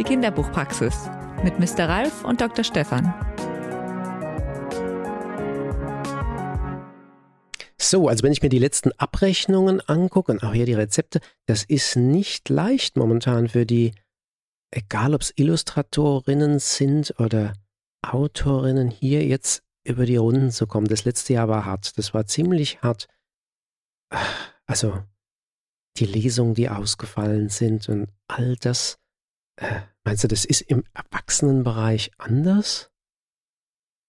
Die Kinderbuchpraxis mit Mr. Ralf und Dr. Stefan. So, also wenn ich mir die letzten Abrechnungen angucke und auch hier die Rezepte, das ist nicht leicht momentan für die, egal ob es Illustratorinnen sind oder Autorinnen, hier jetzt über die Runden zu kommen. Das letzte Jahr war hart. Das war ziemlich hart. Also die Lesungen, die ausgefallen sind und all das. Äh, meinst du, das ist im Erwachsenenbereich anders?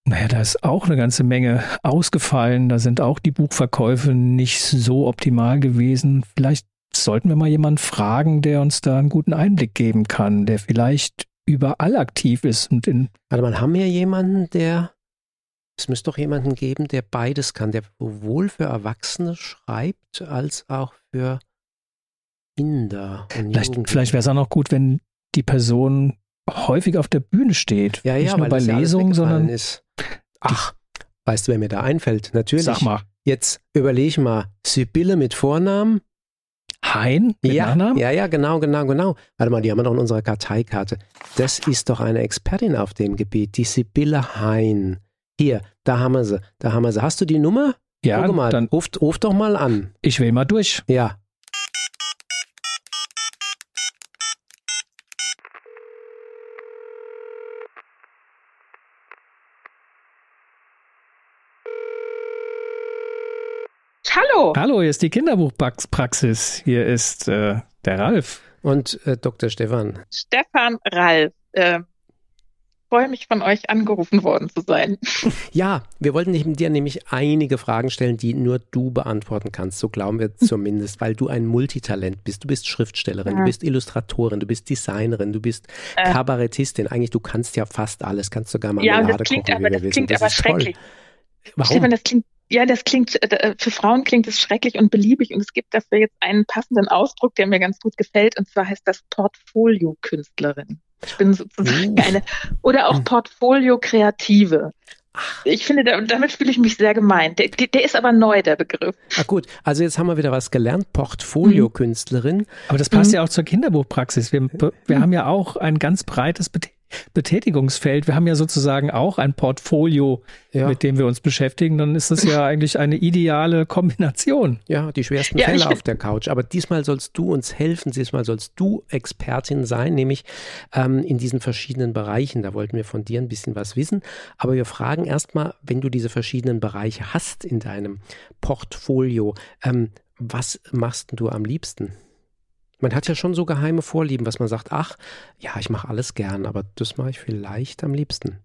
Naja, da ist auch eine ganze Menge ausgefallen. Da sind auch die Buchverkäufe nicht so optimal gewesen. Vielleicht sollten wir mal jemanden fragen, der uns da einen guten Einblick geben kann, der vielleicht überall aktiv ist und in. Warte mal, haben wir jemanden, der. Es müsste doch jemanden geben, der beides kann, der sowohl für Erwachsene schreibt, als auch für Kinder. vielleicht vielleicht wäre es auch noch gut, wenn die Person häufig auf der Bühne steht. Ja, ja, Nicht nur bei Lesungen, sondern. Ist. Ach, weißt du, wer mir da einfällt? Natürlich. Sag mal. Jetzt überlege mal, Sibylle mit Vornamen. Hein mit ja, Nachnamen? Ja, ja, genau, genau, genau. Warte mal, die haben wir doch in unserer Karteikarte. Das ist doch eine Expertin auf dem Gebiet, die Sibylle Hein. Hier, da haben wir sie, da haben wir sie. Hast du die Nummer? Ja, Guck mal, dann ruf, ruf doch mal an. ich will mal durch. Ja. Hallo. Hallo, hier ist die Kinderbuchpraxis. Hier ist äh, der Ralf. Und äh, Dr. Stefan. Stefan Ralf. Äh, freue mich von euch angerufen worden zu sein. Ja, wir wollten dir nämlich einige Fragen stellen, die nur du beantworten kannst. So glauben wir zumindest, weil du ein Multitalent bist. Du bist Schriftstellerin, Ja. du bist Illustratorin, du bist Designerin, du bist Äh. Kabarettistin. Eigentlich, du kannst ja fast alles. Kannst sogar ja, und Marmelade das klingt kochen, aber, wie wir das wissen. klingt das aber ist toll. schrecklich. Warum? Stefan, das klingt, ja, das klingt, äh, für Frauen klingt es schrecklich und beliebig und es gibt dafür jetzt einen passenden Ausdruck, der mir ganz gut gefällt und zwar heißt das Portfolio-Künstlerin. Ich bin sozusagen Uh. eine, oder auch Hm. Portfolio-Kreative. Ich finde, da- damit fühle ich mich sehr gemeint. Der, der ist aber neu, der Begriff. Ah, gut, also jetzt haben wir wieder was gelernt. Portfolio-Künstlerin. Aber das passt Mhm. ja auch zur Kinderbuchpraxis. Wir, wir haben ja auch ein ganz breites Bet Betätigungsfeld. Wir haben ja sozusagen auch ein Portfolio, Ja. mit dem wir uns beschäftigen. Dann ist das ja eigentlich eine ideale Kombination. Ja, die schwersten Ja, Fälle auf der Couch. Aber diesmal sollst du uns helfen, diesmal sollst du Expertin sein, nämlich ähm, in diesen verschiedenen Bereichen. Da wollten wir von dir ein bisschen was wissen. Aber wir fragen erstmal, wenn du diese verschiedenen Bereiche hast in deinem Portfolio, ähm, was machst denn du am liebsten? Man hat ja schon so geheime Vorlieben, was man sagt, ach, ja, ich mache alles gern, aber das mache ich vielleicht am liebsten.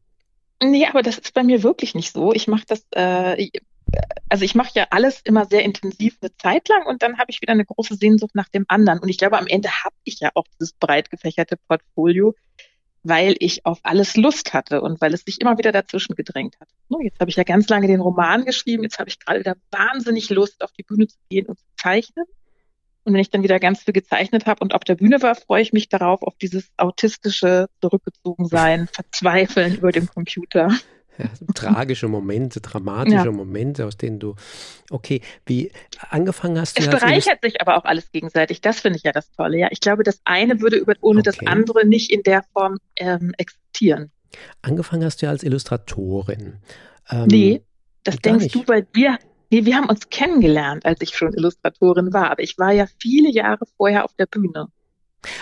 Nee, aber das ist bei mir wirklich nicht so. Ich mache das, äh, also ich mache ja alles immer sehr intensiv eine Zeit lang und dann habe ich wieder eine große Sehnsucht nach dem anderen. Und ich glaube, am Ende habe ich ja auch dieses breit gefächerte Portfolio, weil ich auf alles Lust hatte und weil es sich immer wieder dazwischen gedrängt hat. So, jetzt habe ich ja ganz lange den Roman geschrieben, jetzt habe ich gerade wieder wahnsinnig Lust, auf die Bühne zu gehen und zu zeichnen. Und wenn ich dann wieder ganz viel gezeichnet habe und auf der Bühne war, freue ich mich darauf, auf dieses autistische Zurückgezogensein, Verzweifeln über dem Computer. Ja, tragische Momente, dramatische Ja. Momente, aus denen du, okay, wie angefangen hast du Es bereichert sich aber auch alles gegenseitig. Das finde ich ja das Tolle. Ja, ich glaube, das eine würde über, ohne das Okay. andere nicht in der Form ähm, existieren. Angefangen hast du ja als Illustratorin. Ähm, nee, das denkst nicht. du, weil wir, nee, wir haben uns kennengelernt, als ich schon Illustratorin war. Aber ich war ja viele Jahre vorher auf der Bühne.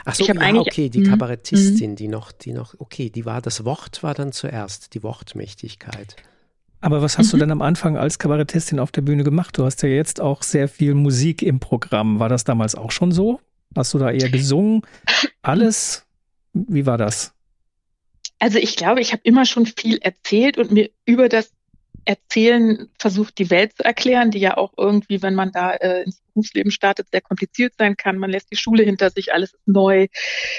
Ach so, ich ja, eigentlich- okay, die Mhm. Kabarettistin, die noch, die noch, okay, die war, das Wort war dann zuerst, die Wortmächtigkeit. Aber was hast du Mhm. denn am Anfang als Kabarettistin auf der Bühne gemacht? Du hast ja jetzt auch sehr viel Musik im Programm. War das damals auch schon so? Hast du da eher gesungen? Alles? Wie war das? Also ich glaube, ich habe immer schon viel erzählt und mir über das Erzählen versucht, die Welt zu erklären, die ja auch irgendwie, wenn man da äh, ins Berufsleben startet, sehr kompliziert sein kann. Man lässt die Schule hinter sich, alles ist neu.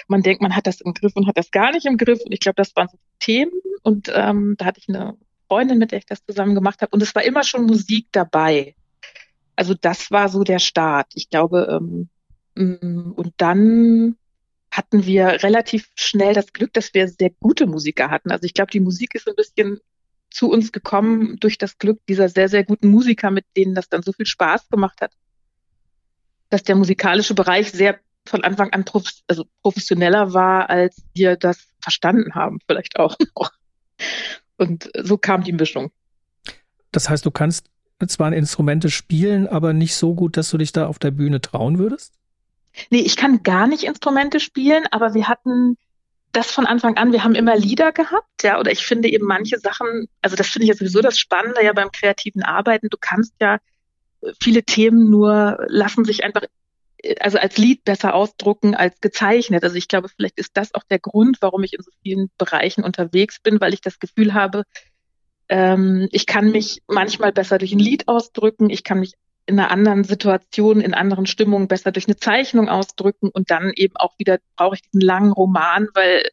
Man denkt, man hat das im Griff und hat das gar nicht im Griff. Und ich glaube, das waren so Themen. Und ähm, da hatte ich eine Freundin, mit der ich das zusammen gemacht habe. Und es war immer schon Musik dabei. Also das war so der Start. Ich glaube, ähm, mm, und dann hatten wir relativ schnell das Glück, dass wir sehr gute Musiker hatten. Also ich glaube, die Musik ist ein bisschen zu uns gekommen durch das Glück dieser sehr, sehr guten Musiker, mit denen das dann so viel Spaß gemacht hat, dass der musikalische Bereich sehr von Anfang an prof also professioneller war, als wir das verstanden haben, vielleicht auch noch. Und so kam die Mischung. Das heißt, du kannst zwar Instrumente spielen, aber nicht so gut, dass du dich da auf der Bühne trauen würdest? Nee, ich kann gar nicht Instrumente spielen, aber wir hatten das von Anfang an, wir haben immer Lieder gehabt, ja, oder ich finde eben manche Sachen, also das finde ich ja sowieso das Spannende ja beim kreativen Arbeiten, du kannst ja viele Themen nur lassen sich einfach also als Lied besser ausdrucken als gezeichnet. Also ich glaube, vielleicht ist das auch der Grund, warum ich in so vielen Bereichen unterwegs bin, weil ich das Gefühl habe, ähm, ich kann mich manchmal besser durch ein Lied ausdrücken, ich kann mich in einer anderen Situation, in anderen Stimmungen besser durch eine Zeichnung ausdrücken und dann eben auch wieder brauche ich diesen langen Roman, weil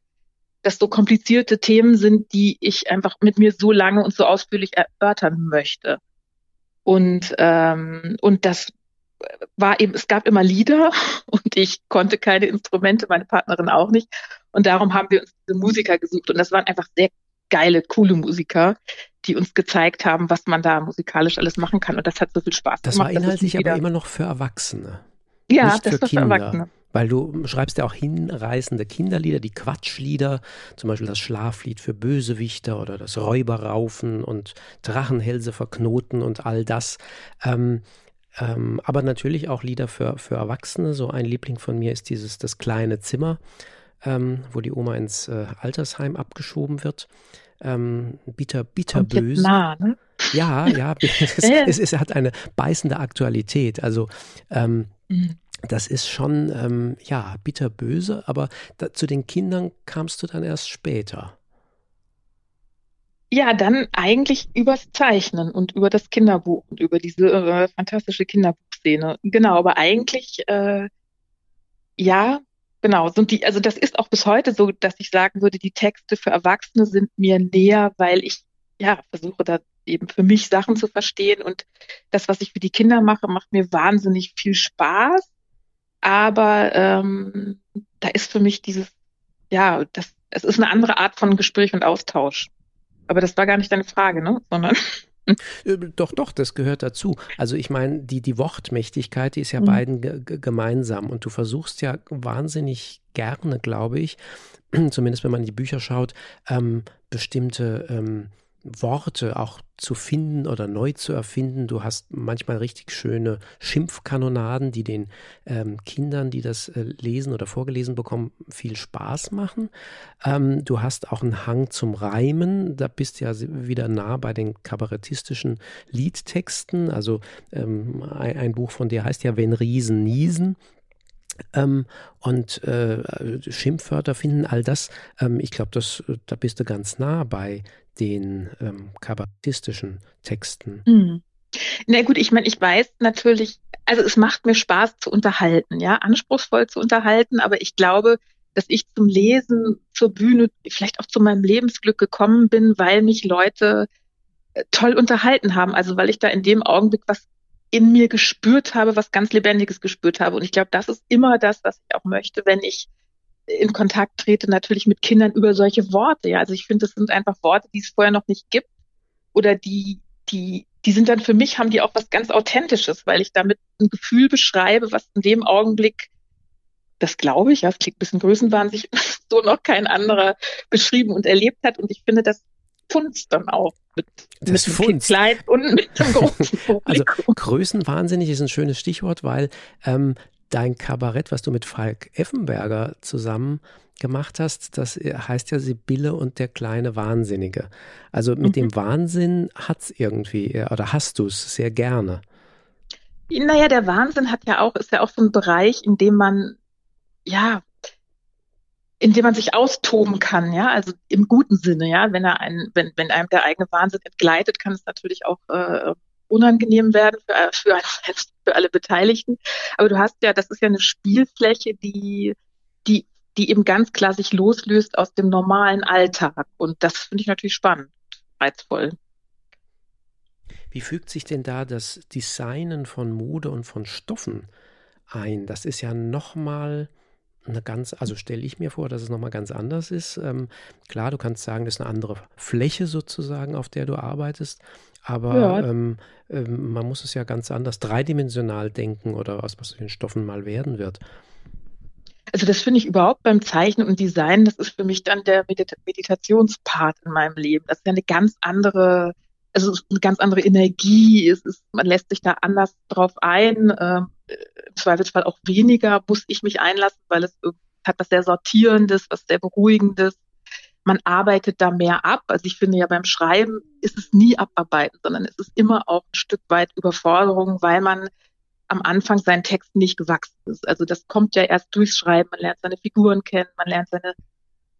das so komplizierte Themen sind, die ich einfach mit mir so lange und so ausführlich erörtern möchte. Und, ähm, und das war eben, es gab immer Lieder und ich konnte keine Instrumente, meine Partnerin auch nicht. Und darum haben wir uns diese Musiker gesucht. Und das waren einfach sehr geile, coole Musiker, die uns gezeigt haben, was man da musikalisch alles machen kann. Und das hat so viel Spaß das gemacht. Das war inhaltlich aber immer noch für Erwachsene. Ja, Nicht das für war Kinder. für Erwachsene. Weil du schreibst ja auch hinreißende Kinderlieder, die Quatschlieder, zum Beispiel das Schlaflied für Bösewichter oder das Räuberraufen und Drachenhälse verknoten und all das. Ähm, ähm, aber natürlich auch Lieder für, für Erwachsene. So ein Liebling von mir ist dieses Das kleine Zimmer, ähm, wo die Oma ins äh, Altersheim abgeschoben wird. Ähm, bitter, bitterböse. Nah, ne? Ja, ja, es, es, es, hat eine beißende Aktualität. Also ähm, mhm. das ist schon, ähm, ja, bitterböse, aber da, zu den Kindern kamst du dann erst später. Ja, dann eigentlich übers Zeichnen und über das Kinderbuch und über diese äh, fantastische Kinderbuchszene. Genau, aber eigentlich, äh, ja, genau, sind die, also das ist auch bis heute so, dass ich sagen würde, die Texte für Erwachsene sind mir näher, weil ich ja versuche da eben für mich Sachen zu verstehen und das, was ich für die Kinder mache, macht mir wahnsinnig viel Spaß. Aber ähm, da ist für mich dieses, ja, das, es ist eine andere Art von Gespräch und Austausch. Aber das war gar nicht deine Frage, ne? Sondern. Äh, doch, doch, das gehört dazu. Also ich meine, die, die Wortmächtigkeit, die ist ja mhm. beiden gemeinsam. Und du versuchst ja wahnsinnig gerne, glaube ich, zumindest wenn man in die Bücher schaut, ähm, bestimmte ähm, Worte auch zu finden oder neu zu erfinden. Du hast manchmal richtig schöne Schimpfkanonaden, die den ähm, Kindern, die das äh, lesen oder vorgelesen bekommen, viel Spaß machen. Ähm, du hast auch einen Hang zum Reimen. Da bist du ja wieder nah bei den kabarettistischen Liedtexten. Also ähm, ein, ein Buch von dir heißt ja Wenn Riesen niesen. Ähm, und äh, Schimpfwörter finden, all das, ähm, ich glaube, da bist du ganz nah bei den ähm, kabarettistischen Texten. Mhm. Na gut, ich meine, ich weiß natürlich, also es macht mir Spaß zu unterhalten, ja, anspruchsvoll zu unterhalten, aber ich glaube, dass ich zum Lesen, zur Bühne, vielleicht auch zu meinem Lebensglück gekommen bin, weil mich Leute äh, toll unterhalten haben. Also weil ich da in dem Augenblick was in mir gespürt habe, was ganz Lebendiges gespürt habe. Und ich glaube, das ist immer das, was ich auch möchte, wenn ich in Kontakt trete, natürlich mit Kindern über solche Worte. Ja, also ich finde, das sind einfach Worte, die es vorher noch nicht gibt oder die, die, die sind dann für mich, haben die auch was ganz Authentisches, weil ich damit ein Gefühl beschreibe, was in dem Augenblick, das glaube ich, ja, es klingt ein bisschen größenwahnsinnig, so noch kein anderer beschrieben und erlebt hat. Und ich finde, das funzt dann auch mit, das mit funzt. klein und mit dem großen Publikum. Also Größenwahnsinnig ist ein schönes Stichwort, weil ähm, dein Kabarett, was du mit Falk Effenberger zusammen gemacht hast, das heißt ja Sibylle und der kleine Wahnsinnige. Also mit mhm. dem Wahnsinn hat es irgendwie, äh, oder hast du es sehr gerne. Naja, der Wahnsinn hat ja auch, ist ja auch so ein Bereich, in dem man, ja, in dem man sich austoben kann, ja, also im guten Sinne, ja, wenn er einen, wenn, wenn einem der eigene Wahnsinn entgleitet, kann es natürlich auch äh, unangenehm werden für, äh, für für alle Beteiligten. Aber du hast ja, das ist ja eine Spielfläche, die, die, die eben ganz klar sich loslöst aus dem normalen Alltag. Und das finde ich natürlich spannend, reizvoll. Wie fügt sich denn da das Designen von Mode und von Stoffen ein? Das ist ja nochmal eine ganz, also stelle ich mir vor, dass es nochmal ganz anders ist. Ähm, klar, du kannst sagen, das ist eine andere Fläche sozusagen, auf der du arbeitest, aber ja. ähm, ähm, man muss es ja ganz anders dreidimensional denken oder aus was den Stoffen mal werden wird. Also das finde ich überhaupt beim Zeichnen und Design, das ist für mich dann der Medita Meditationspart in meinem Leben. Das ist ja eine ganz andere, also eine ganz andere Energie. Es ist, man lässt sich da anders drauf ein. Ähm, Im Zweifelsfall auch weniger muss ich mich einlassen, weil es hat was sehr Sortierendes, was sehr Beruhigendes. Man arbeitet da mehr ab. Also ich finde ja beim Schreiben ist es nie abarbeiten, sondern es ist immer auch ein Stück weit Überforderung, weil man am Anfang seinen Text nicht gewachsen ist. Also das kommt ja erst durchs Schreiben. Man lernt seine Figuren kennen, man lernt seine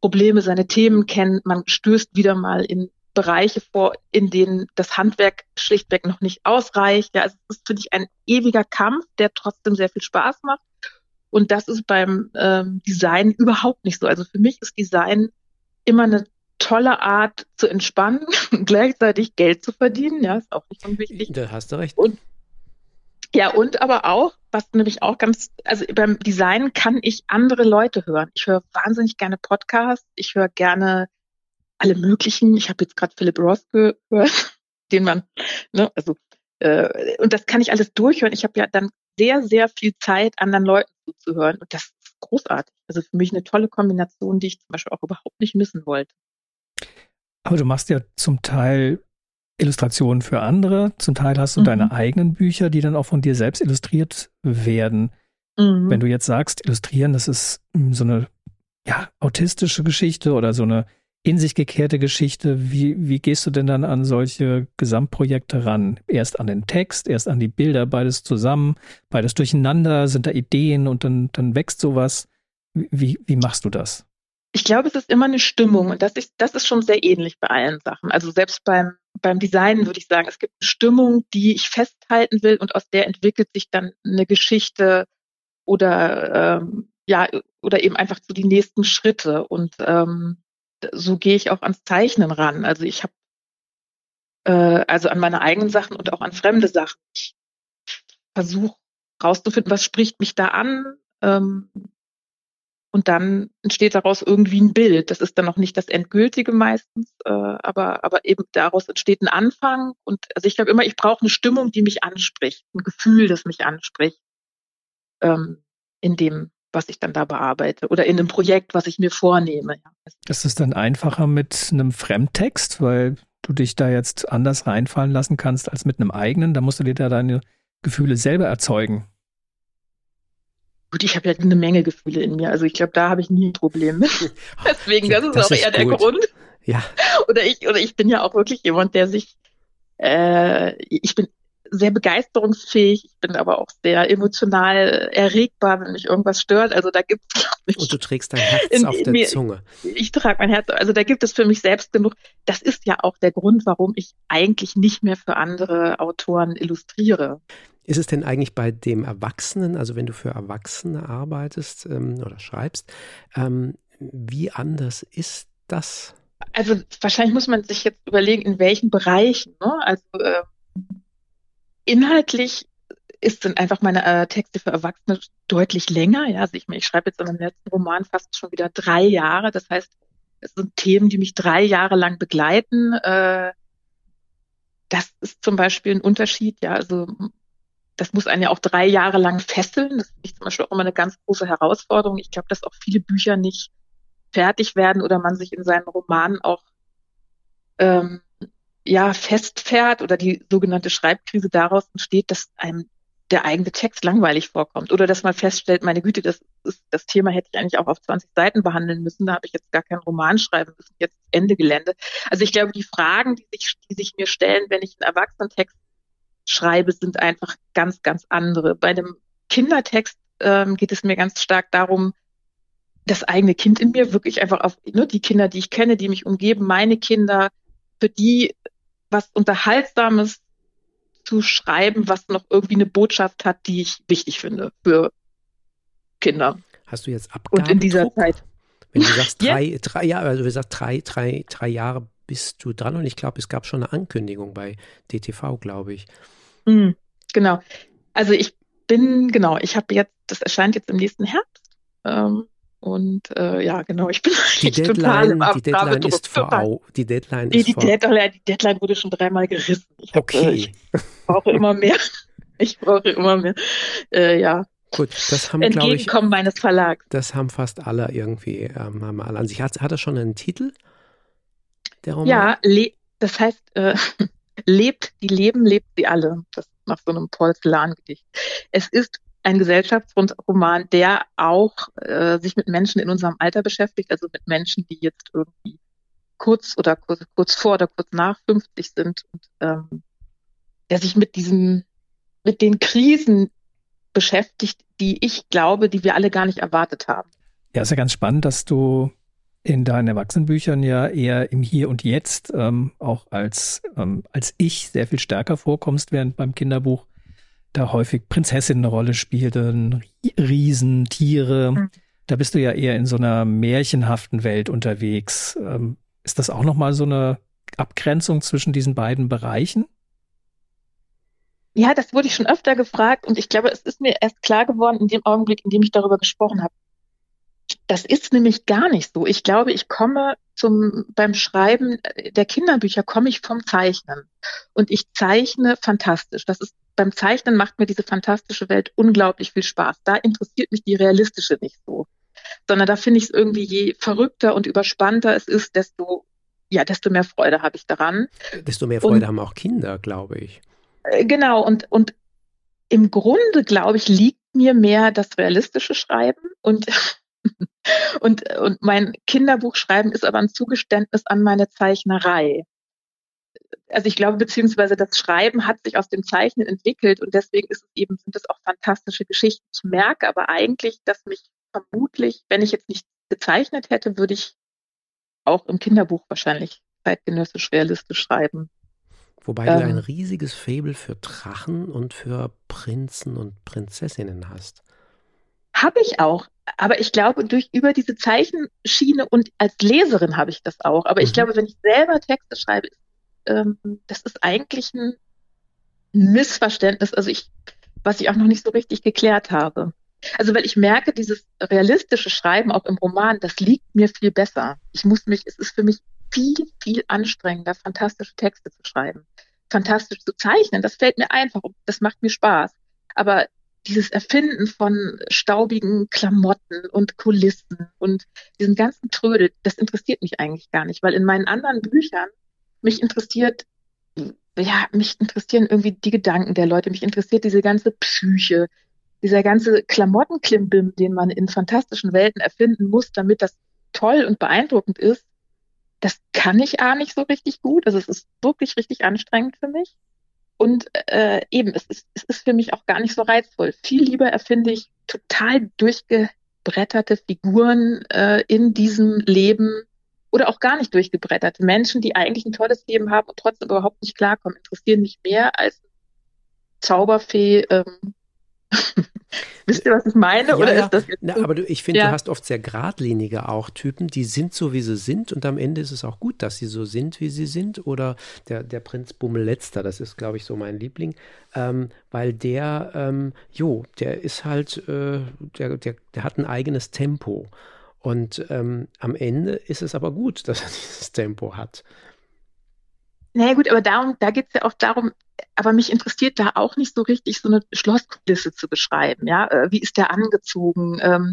Probleme, seine Themen kennen. Man stößt wieder mal in Bereiche vor, in denen das Handwerk schlichtweg noch nicht ausreicht. Ja, also es ist, finde ich, ein ewiger Kampf, der trotzdem sehr viel Spaß macht. Und das ist beim ähm, Design überhaupt nicht so. Also für mich ist Design immer eine tolle Art zu entspannen und gleichzeitig Geld zu verdienen. Ja, ist auch nicht unwichtig. Da hast du recht. Und ja, und aber auch, was nämlich auch ganz, also beim Design kann ich andere Leute hören. Ich höre wahnsinnig gerne Podcasts, ich höre gerne alle möglichen. Ich habe jetzt gerade Philip Ross gehört, den man, ne, also äh, und das kann ich alles durchhören. Ich habe ja dann sehr, sehr viel Zeit, anderen Leuten zuzuhören und das ist großartig. Also für mich eine tolle Kombination, die ich zum Beispiel auch überhaupt nicht missen wollte. Aber du machst ja zum Teil Illustrationen für andere. Zum Teil hast du mhm. deine eigenen Bücher, die dann auch von dir selbst illustriert werden. Mhm. Wenn du jetzt sagst, illustrieren, das ist hm, so eine ja, autistische Geschichte oder so eine in sich gekehrte Geschichte. Wie, wie gehst du denn dann an solche Gesamtprojekte ran? Erst an den Text, erst an die Bilder, beides zusammen, beides durcheinander, sind da Ideen und dann, dann wächst sowas. Wie, wie machst du das? Ich glaube, es ist immer eine Stimmung und das ist, das ist schon sehr ähnlich bei allen Sachen. Also selbst beim, beim Design würde ich sagen, es gibt eine Stimmung, die ich festhalten will und aus der entwickelt sich dann eine Geschichte oder ähm, ja, oder eben einfach so die nächsten Schritte. Und ähm, so gehe ich auch ans Zeichnen ran. Also ich habe äh, also an meine eigenen Sachen und auch an fremde Sachen. Ich versuche rauszufinden, was spricht mich da an, ähm, und dann entsteht daraus irgendwie ein Bild. Das ist dann noch nicht das Endgültige meistens, äh, aber, aber eben daraus entsteht ein Anfang. Und also ich glaube immer, ich brauche eine Stimmung, die mich anspricht, ein Gefühl, das mich anspricht, ähm, in dem, was ich dann da bearbeite oder in einem Projekt, was ich mir vornehme. Ist es dann einfacher mit einem Fremdtext, weil du dich da jetzt anders reinfallen lassen kannst als mit einem eigenen? Da musst du dir da deine Gefühle selber erzeugen. Gut, ich habe ja eine Menge Gefühle in mir. Also ich glaube, da habe ich nie ein Problem mit. Deswegen, das ist das auch ist eher gut. der Grund. Ja. Oder ich, oder ich bin ja auch wirklich jemand, der sich, äh, ich bin sehr begeisterungsfähig, ich bin aber auch sehr emotional erregbar, wenn mich irgendwas stört. Also da gibt es, ich. Und du trägst dein Herz in, auf der mir, Zunge. Ich trage mein Herz, also da gibt es für mich selbst genug. Das ist ja auch der Grund, warum ich eigentlich nicht mehr für andere Autoren illustriere. Ist es denn eigentlich bei dem Erwachsenen, also wenn du für Erwachsene arbeitest ähm, oder schreibst, ähm, wie anders ist das? Also wahrscheinlich muss man sich jetzt überlegen, in welchen Bereichen. Ne? Also äh, inhaltlich ist, sind einfach meine äh, Texte für Erwachsene deutlich länger. Ja, also ich, ich schreibe jetzt in meinem letzten Roman fast schon wieder drei Jahre. Das heißt, es sind Themen, die mich drei Jahre lang begleiten. Äh, das ist zum Beispiel ein Unterschied. Ja, also das muss einen ja auch drei Jahre lang fesseln. Das ist zum Beispiel auch immer eine ganz große Herausforderung. Ich glaube, dass auch viele Bücher nicht fertig werden oder man sich in seinen Romanen auch ähm, ja festfährt oder die sogenannte Schreibkrise daraus entsteht, dass einem der eigene Text langweilig vorkommt oder dass man feststellt, meine Güte, das ist das Thema hätte ich eigentlich auch auf 20 Seiten behandeln müssen, da habe ich jetzt gar keinen Roman schreiben müssen, jetzt Ende Gelände. Also ich glaube, die Fragen, die sich, die sich mir stellen, wenn ich einen Erwachsenentext schreibe, sind einfach ganz, ganz andere. Bei dem Kindertext ähm, geht es mir ganz stark darum, das eigene Kind in mir wirklich einfach auf ne, die Kinder, die ich kenne, die mich umgeben, meine Kinder, für die was Unterhaltsames zu schreiben, was noch irgendwie eine Botschaft hat, die ich wichtig finde für Kinder. Hast du jetzt Abgabe? Und in dieser Zeit. Wenn du sagst drei, ja. drei Jahre, also du sagst drei, drei, drei Jahre bist du dran und ich glaube, es gab schon eine Ankündigung bei DTV, glaube ich. Mhm, genau. Also ich bin, genau, ich habe jetzt, das erscheint jetzt im nächsten Herbst. Ähm, und äh, ja, genau, ich bin die Deadline, total die Deadline ist vor Die Deadline nee, ist die, Deadline, die Deadline wurde schon dreimal gerissen. Ich hab, okay. Äh, ich brauche immer mehr. Ich brauche immer mehr. Äh, ja. Gut, das haben, glaube ich, meines Verlags. Das haben fast alle irgendwie ähm, haben alle an sich. Hat, hat er schon einen Titel? Der Roman? Ja, das heißt, äh, lebt die Leben, lebt sie alle. Das nach so einem Porzellan-Gedicht. Es ist ein Gesellschaftsroman, der auch äh, sich mit Menschen in unserem Alter beschäftigt, also mit Menschen, die jetzt irgendwie kurz oder kurz, kurz vor oder kurz nach 50 sind und ähm, der sich mit diesem, mit den Krisen beschäftigt, die ich glaube, die wir alle gar nicht erwartet haben. Ja, ist ja ganz spannend, dass du in deinen Erwachsenenbüchern ja eher im Hier und Jetzt ähm, auch als, ähm, als ich sehr viel stärker vorkommst, während beim Kinderbuch da häufig Prinzessinnen eine Rolle spielten, Riesen, Tiere. Mhm. Da bist du ja eher in so einer märchenhaften Welt unterwegs. Ähm, ist das auch nochmal so eine Abgrenzung zwischen diesen beiden Bereichen? Ja, das wurde ich schon öfter gefragt und ich glaube, es ist mir erst klar geworden in dem Augenblick, in dem ich darüber gesprochen habe. Das ist nämlich gar nicht so. Ich glaube, ich komme zum, beim Schreiben der Kinderbücher komme ich vom Zeichnen. Und ich zeichne fantastisch. Das ist, beim Zeichnen macht mir diese fantastische Welt unglaublich viel Spaß. Da interessiert mich die realistische nicht so. Sondern da finde ich es irgendwie, je verrückter und überspannter es ist, desto, ja, desto mehr Freude habe ich daran. Desto mehr Freude und, haben auch Kinder, glaube ich. Äh, genau, und, und im Grunde, glaube ich, liegt mir mehr das realistische Schreiben und und, und mein Kinderbuchschreiben ist aber ein Zugeständnis an meine Zeichnerei. Also ich glaube, beziehungsweise das Schreiben hat sich aus dem Zeichnen entwickelt und deswegen ist es eben, sind es auch fantastische Geschichten. Ich merke aber eigentlich, dass mich vermutlich, wenn ich jetzt nicht gezeichnet hätte, würde ich auch im Kinderbuch wahrscheinlich zeitgenössisch realistisch schreiben. Wobei ähm, du ein riesiges Faible für Drachen und für Prinzen und Prinzessinnen hast. Habe ich auch. Aber ich glaube, durch über diese Zeichenschiene und als Leserin habe ich das auch. Aber mhm. ich glaube, wenn ich selber Texte schreibe, ähm, das ist eigentlich ein Missverständnis, also ich, was ich auch noch nicht so richtig geklärt habe. Also weil ich merke, dieses realistische Schreiben auch im Roman, das liegt mir viel besser. Ich muss mich, es ist für mich viel, viel anstrengender, fantastische Texte zu schreiben, fantastisch zu zeichnen. Das fällt mir einfach, das macht mir Spaß. Aber dieses Erfinden von staubigen Klamotten und Kulissen und diesen ganzen Trödel, das interessiert mich eigentlich gar nicht, weil in meinen anderen Büchern mich interessiert, ja, mich interessieren irgendwie die Gedanken der Leute, mich interessiert diese ganze Psyche, dieser ganze Klamottenklimbim, den man in fantastischen Welten erfinden muss, damit das toll und beeindruckend ist. Das kann ich A nicht so richtig gut. Also es ist wirklich richtig anstrengend für mich. Und äh, eben, es ist, es ist für mich auch gar nicht so reizvoll. Viel lieber erfinde ich total durchgebretterte Figuren äh, in diesem Leben oder auch gar nicht durchgebretterte Menschen, die eigentlich ein tolles Leben haben und trotzdem überhaupt nicht klarkommen, interessieren mich mehr als Zauberfee ähm, Wisst ihr, was ich meine? Ja, Oder ja. ist das jetzt Na, aber du, ich finde, ja. du hast oft sehr geradlinige auch Typen, die sind so, wie sie sind und am Ende ist es auch gut, dass sie so sind, wie sie sind. Oder der, der Prinz Bummelletzter, das ist, glaube ich, so mein Liebling, ähm, weil der, ähm, jo, der ist halt, äh, der, der, der hat ein eigenes Tempo. Und ähm, am Ende ist es aber gut, dass er dieses Tempo hat. Naja gut, aber darum, da geht es ja auch darum, aber mich interessiert da auch nicht so richtig, so eine Schlosskulisse zu beschreiben. Ja, äh, wie ist der angezogen? Ähm,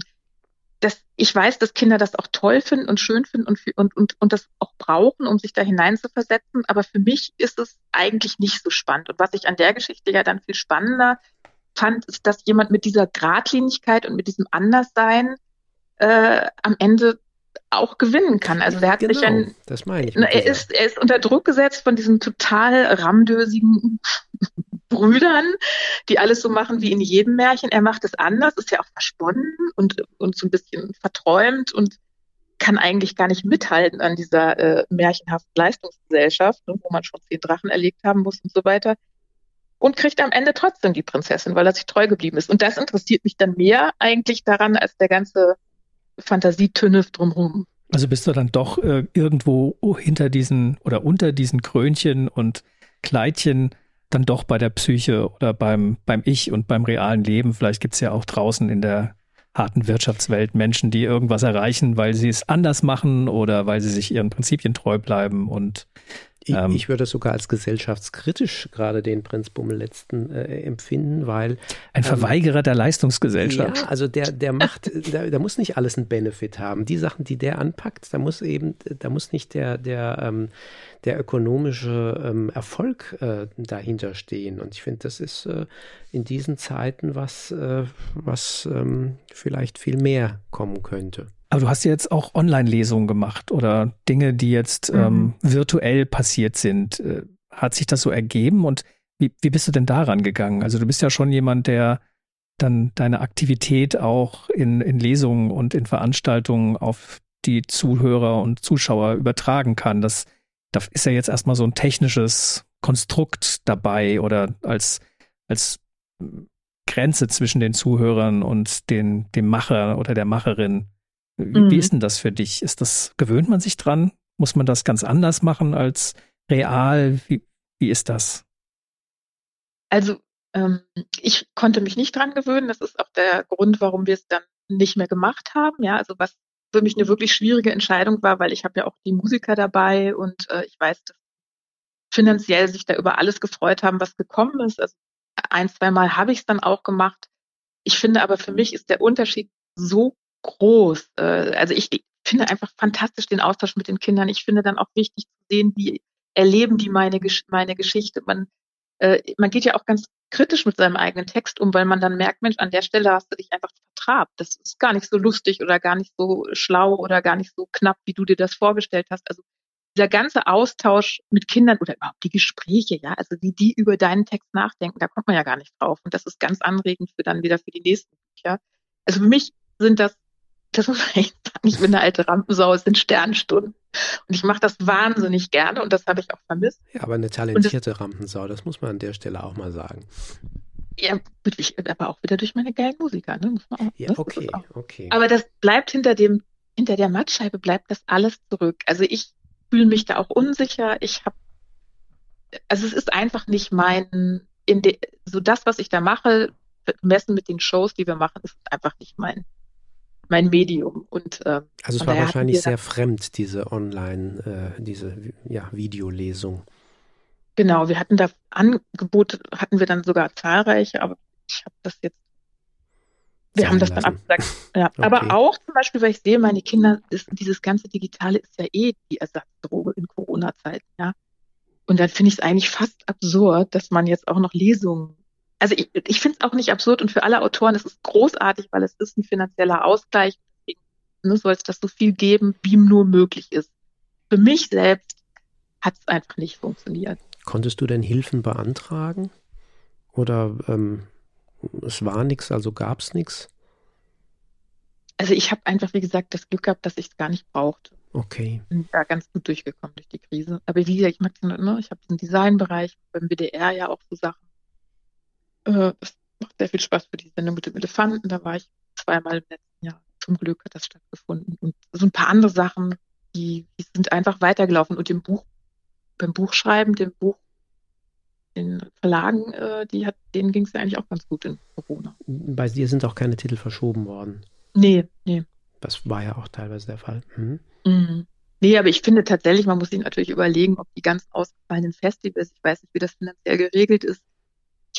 das, ich weiß, dass Kinder das auch toll finden und schön finden und, und, und, und das auch brauchen, um sich da hineinzuversetzen. Aber für mich ist es eigentlich nicht so spannend. Und was ich an der Geschichte ja dann viel spannender fand, ist, dass jemand mit dieser Gradlinigkeit und mit diesem Anderssein äh, am Ende auch gewinnen kann. Also der hat genau, sich ein, das meine ich. Er ist, er ist unter Druck gesetzt von diesen total ramdösigen Brüdern, die alles so machen wie in jedem Märchen. Er macht es anders, ist ja auch versponnen und, und so ein bisschen verträumt und kann eigentlich gar nicht mithalten an dieser äh, märchenhaften Leistungsgesellschaft, ne, wo man schon zehn Drachen erlegt haben muss und so weiter. Und kriegt am Ende trotzdem die Prinzessin, weil er sich treu geblieben ist. Und das interessiert mich dann mehr eigentlich daran, als der ganze Fantasietünnef drumherum. Also bist du dann doch äh, irgendwo hinter diesen oder unter diesen Krönchen und Kleidchen dann doch bei der Psyche oder beim, beim Ich und beim realen Leben. Vielleicht gibt es ja auch draußen in der harten Wirtschaftswelt Menschen, die irgendwas erreichen, weil sie es anders machen oder weil sie sich ihren Prinzipien treu bleiben und Ich, ähm, ich, würde sogar als gesellschaftskritisch gerade den Prinz Bummel letzten äh, empfinden, weil ein ähm, Verweigerer ähm, der Leistungsgesellschaft. Ja, also der, der macht, der, der, muss nicht alles einen Benefit haben. Die Sachen, die der anpackt, da muss eben, da muss nicht der, der, ähm, der ökonomische ähm, Erfolg äh, dahinter stehen. Und ich finde, das ist äh, in diesen Zeiten was, äh, was ähm, vielleicht viel mehr kommen könnte. Aber du hast ja jetzt auch Online-Lesungen gemacht oder Dinge, die jetzt mhm. ähm, virtuell passiert sind. Äh, hat sich das so ergeben und wie, wie bist du denn daran gegangen? Also du bist ja schon jemand, der dann deine Aktivität auch in, in Lesungen und in Veranstaltungen auf die Zuhörer und Zuschauer übertragen kann. Das, da ist ja jetzt erstmal so ein technisches Konstrukt dabei oder als, als Grenze zwischen den Zuhörern und den, dem Macher oder der Macherin. Wie, mhm. wie ist denn das für dich? Ist das, gewöhnt man sich dran? Muss man das ganz anders machen als real? Wie, wie ist das? Also, ähm, ich konnte mich nicht dran gewöhnen. Das ist auch der Grund, warum wir es dann nicht mehr gemacht haben. Ja, also was für mich eine wirklich schwierige Entscheidung war, weil ich habe ja auch die Musiker dabei und äh, ich weiß, dass finanziell sich da über alles gefreut haben, was gekommen ist. Also ein, zwei Mal habe ich es dann auch gemacht. Ich finde aber für mich ist der Unterschied so groß. Äh, also ich finde einfach fantastisch den Austausch mit den Kindern. Ich finde dann auch wichtig zu sehen, wie erleben die meine, meine Geschichte. Man, äh, man geht ja auch ganz kritisch mit seinem eigenen Text um, weil man dann merkt, Mensch, an der Stelle hast du dich einfach vertrabt. Das ist gar nicht so lustig oder gar nicht so schlau oder gar nicht so knapp, wie du dir das vorgestellt hast. Also dieser ganze Austausch mit Kindern oder überhaupt die Gespräche, ja, also wie die über deinen Text nachdenken, da kommt man ja gar nicht drauf. Und das ist ganz anregend für dann wieder für die nächsten Bücher. Also für mich sind das das muss man echt sagen, ich bin eine alte Rampensau, es sind Sternstunden. Und ich mache das wahnsinnig gerne und das habe ich auch vermisst. Ja, aber eine talentierte das, Rampensau, das muss man an der Stelle auch mal sagen. Ja, ich, aber auch wieder durch meine geilen Musiker, ne? Auch, ja, okay, okay. Aber das bleibt hinter dem, hinter der Mattscheibe bleibt das alles zurück. Also ich fühle mich da auch unsicher. Ich habe, also es ist einfach nicht mein, in de, so das, was ich da mache, messen mit den Shows, die wir machen, ist einfach nicht mein mein Medium. Und, äh, also es war wahrscheinlich sehr fremd, diese Online, äh, diese ja, Videolesung. Genau, wir hatten da Angebote, hatten wir dann sogar zahlreiche, aber ich habe das jetzt, wir Sein haben das lassen. dann abgesagt. Ja. Okay. Aber auch zum Beispiel, weil ich sehe, meine Kinder, ist, dieses ganze Digitale ist ja eh die Ersatzdroge in Corona-Zeiten, ja. Und dann finde ich es eigentlich fast absurd, dass man jetzt auch noch Lesungen also ich, ich finde es auch nicht absurd und für alle Autoren ist es großartig, weil es ist ein finanzieller Ausgleich. Deswegen ne, soll es das so viel geben, wie nur möglich ist. Für mich selbst hat es einfach nicht funktioniert. Konntest du denn Hilfen beantragen? Oder ähm, es war nichts, also gab es nichts? Also ich habe einfach, wie gesagt, das Glück gehabt, dass ich es gar nicht brauchte. Okay. Bin da ganz gut durchgekommen durch die Krise. Aber wie gesagt, ich mag ne, ich habe diesen Designbereich beim WDR ja auch so Sachen äh, es macht sehr viel Spaß für die Sendung mit dem Elefanten. Da war ich zweimal im letzten Jahr. Zum Glück hat das stattgefunden. Und so ein paar andere Sachen, die, die sind einfach weitergelaufen. Und dem Buch, beim Buchschreiben, dem Buch, den Verlagen, äh, die hat, denen ging es ja eigentlich auch ganz gut in Corona. Bei dir sind auch keine Titel verschoben worden. Nee, nee. Das war ja auch teilweise der Fall. Mhm. Mhm. Nee, aber ich finde tatsächlich, man muss sich natürlich überlegen, ob die ganz ausgefallenen Festivals, ich weiß nicht, wie das finanziell geregelt ist,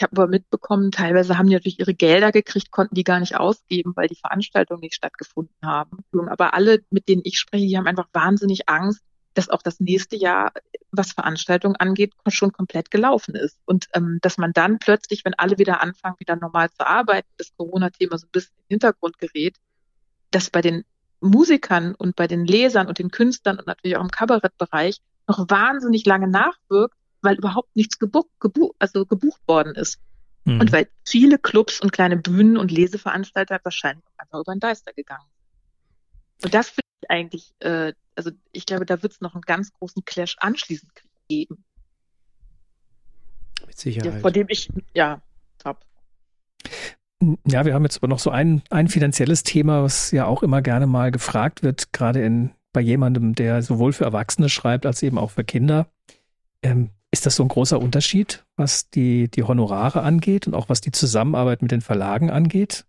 ich habe aber mitbekommen, teilweise haben die natürlich ihre Gelder gekriegt, konnten die gar nicht ausgeben, weil die Veranstaltungen nicht stattgefunden haben. Aber alle, mit denen ich spreche, die haben einfach wahnsinnig Angst, dass auch das nächste Jahr, was Veranstaltungen angeht, schon komplett gelaufen ist. Und ähm, dass man dann plötzlich, wenn alle wieder anfangen, wieder normal zu arbeiten, das Corona-Thema so ein bisschen in den Hintergrund gerät, dass bei den Musikern und bei den Lesern und den Künstlern und natürlich auch im Kabarettbereich noch wahnsinnig lange nachwirkt, weil überhaupt nichts gebucht, gebuch, also gebucht worden ist. Mhm. Und weil viele Clubs und kleine Bühnen und Leseveranstalter wahrscheinlich einfach über den Deister gegangen sind. Und das finde ich eigentlich, äh, also ich glaube, da wird es noch einen ganz großen Clash anschließend geben. Mit Sicherheit. Ja, vor dem ich, ja, top. Ja, wir haben jetzt aber noch so ein, ein finanzielles Thema, was ja auch immer gerne mal gefragt wird, gerade in, bei jemandem, der sowohl für Erwachsene schreibt als eben auch für Kinder. Ähm, ist das so ein großer Unterschied, was die, die Honorare angeht und auch was die Zusammenarbeit mit den Verlagen angeht?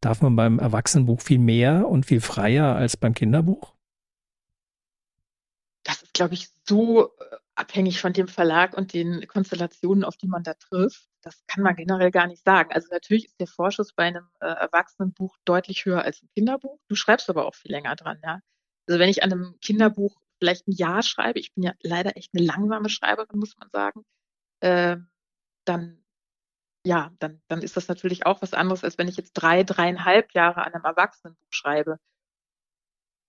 Darf man beim Erwachsenenbuch viel mehr und viel freier als beim Kinderbuch? Das ist, glaube ich, so äh, abhängig von dem Verlag und den Konstellationen, auf die man da trifft. Das kann man generell gar nicht sagen. Also natürlich ist der Vorschuss bei einem äh, Erwachsenenbuch deutlich höher als ein Kinderbuch. Du schreibst aber auch viel länger dran, ja. Also wenn ich an einem Kinderbuch vielleicht ein Jahr schreibe, ich bin ja leider echt eine langsame Schreiberin, muss man sagen, äh, dann ja, dann, dann ist das natürlich auch was anderes, als wenn ich jetzt drei, dreieinhalb Jahre an einem Erwachsenenbuch schreibe.